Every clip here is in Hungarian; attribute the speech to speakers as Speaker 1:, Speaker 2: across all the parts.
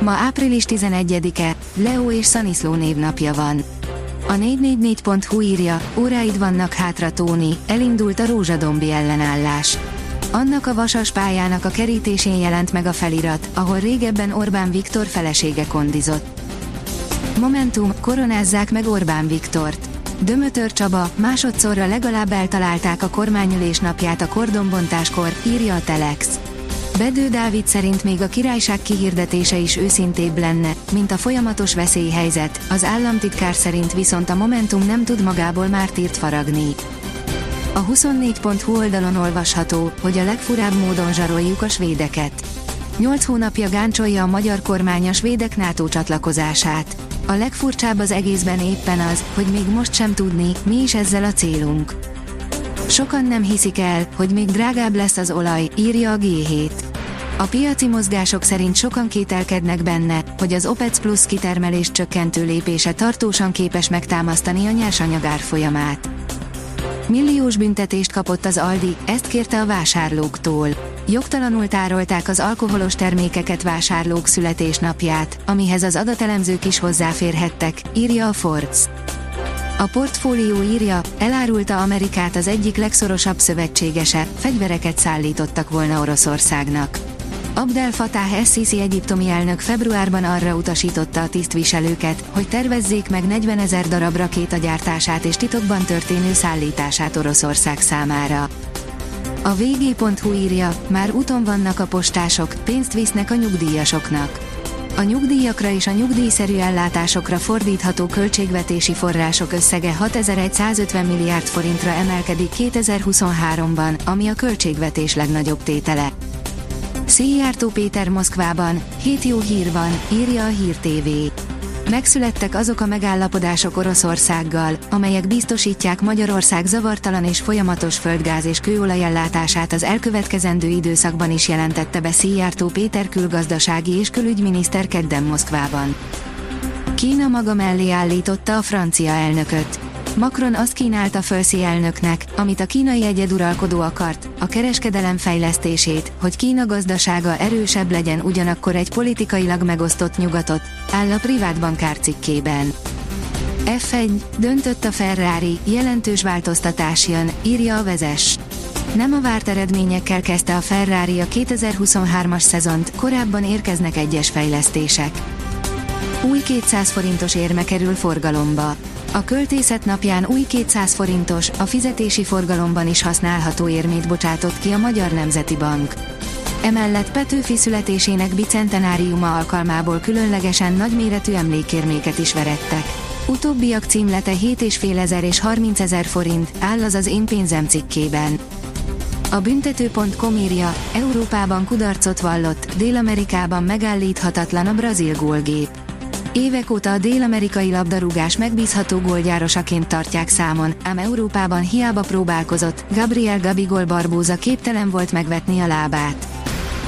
Speaker 1: Ma április 11-e, Leo és Szaniszló névnapja van. A 444.hu írja, óráid vannak hátra Tóni, elindult a rózsadombi ellenállás. Annak a vasas pályának a kerítésén jelent meg a felirat, ahol régebben Orbán Viktor felesége kondizott. Momentum, koronázzák meg Orbán Viktort. Dömötör Csaba, másodszorra legalább eltalálták a kormányülés napját a kordonbontáskor, írja a Telex. Bedő Dávid szerint még a királyság kihirdetése is őszintébb lenne, mint a folyamatos veszélyhelyzet, az államtitkár szerint viszont a Momentum nem tud magából mártírt faragni. A 24.hu oldalon olvasható, hogy a legfurább módon zsaroljuk a svédeket. Nyolc hónapja gáncsolja a magyar kormány a svédek NATO csatlakozását. A legfurcsább az egészben éppen az, hogy még most sem tudni, mi is ezzel a célunk. Sokan nem hiszik el, hogy még drágább lesz az olaj, írja a G7. A piaci mozgások szerint sokan kételkednek benne, hogy az OPEC Plus kitermelés csökkentő lépése tartósan képes megtámasztani a nyersanyag árfolyamát. Milliós büntetést kapott az Aldi, ezt kérte a vásárlóktól. Jogtalanul tárolták az alkoholos termékeket vásárlók születésnapját, amihez az adatelemzők is hozzáférhettek, írja a Forbes. A portfólió írja, elárulta Amerikát az egyik legszorosabb szövetségese, fegyvereket szállítottak volna Oroszországnak. Abdel Fattah el-Sisi egyiptomi elnök februárban arra utasította a tisztviselőket, hogy tervezzék meg 40 ezer darab rakéta gyártását és titokban történő szállítását Oroszország számára. A vg.hu írja, már úton vannak a postások, pénzt visznek a nyugdíjasoknak. A nyugdíjakra és a nyugdíjszerű ellátásokra fordítható költségvetési források összege 6150 milliárd forintra emelkedik 2023-ban, ami a költségvetés legnagyobb tétele. Széjjártó Péter Moszkvában, hét jó hír van, írja a Hír TV. Megszülettek azok a megállapodások Oroszországgal, amelyek biztosítják Magyarország zavartalan és folyamatos földgáz és kőolajellátását az elkövetkezendő időszakban is jelentette be Szijjártó Péter külgazdasági és külügyminiszter kedden Moszkvában. Kína maga mellé állította a francia elnököt. Macron azt kínálta Fölszi elnöknek, amit a kínai egyeduralkodó akart, a kereskedelem fejlesztését, hogy Kína gazdasága erősebb legyen ugyanakkor egy politikailag megosztott nyugatot, áll a privát bankár cikkében. F1, döntött a Ferrari, jelentős változtatás jön, írja a vezes. Nem a várt eredményekkel kezdte a Ferrari a 2023-as szezont, korábban érkeznek egyes fejlesztések. Új 200 forintos érme kerül forgalomba. A költészet napján új 200 forintos, a fizetési forgalomban is használható érmét bocsátott ki a Magyar Nemzeti Bank. Emellett Petőfi születésének bicentenáriuma alkalmából különlegesen nagyméretű emlékérméket is verettek. Utóbbiak címlete 7,5 ezer és 30 ezer forint, áll az az én pénzem cikkében. A büntető.com írja, Európában kudarcot vallott, Dél-Amerikában megállíthatatlan a brazil gólgép. Évek óta a dél-amerikai labdarúgás megbízható gólgyárosaként tartják számon, ám Európában hiába próbálkozott, Gabriel Gabigol Barbóza képtelen volt megvetni a lábát.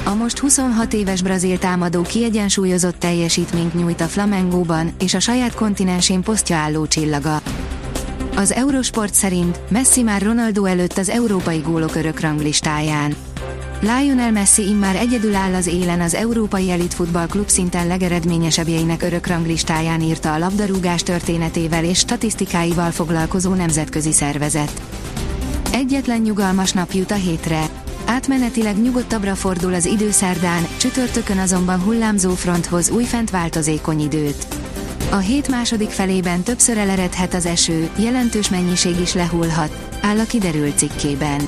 Speaker 1: A most 26 éves brazil támadó kiegyensúlyozott teljesítményt nyújt a Flamengóban, és a saját kontinensén posztja álló csillaga. Az Eurosport szerint Messi már Ronaldo előtt az európai gólok örök ranglistáján. Lionel Messi immár egyedül áll az élen az Európai Elit Klub szinten legeredményesebbjeinek örök ranglistáján írta a labdarúgás történetével és statisztikáival foglalkozó nemzetközi szervezet. Egyetlen nyugalmas nap jut a hétre. Átmenetileg nyugodtabbra fordul az időszerdán, csütörtökön azonban hullámzó fronthoz újfent változékony időt. A hét második felében többször eleredhet az eső, jelentős mennyiség is lehullhat, áll a kiderült cikkében.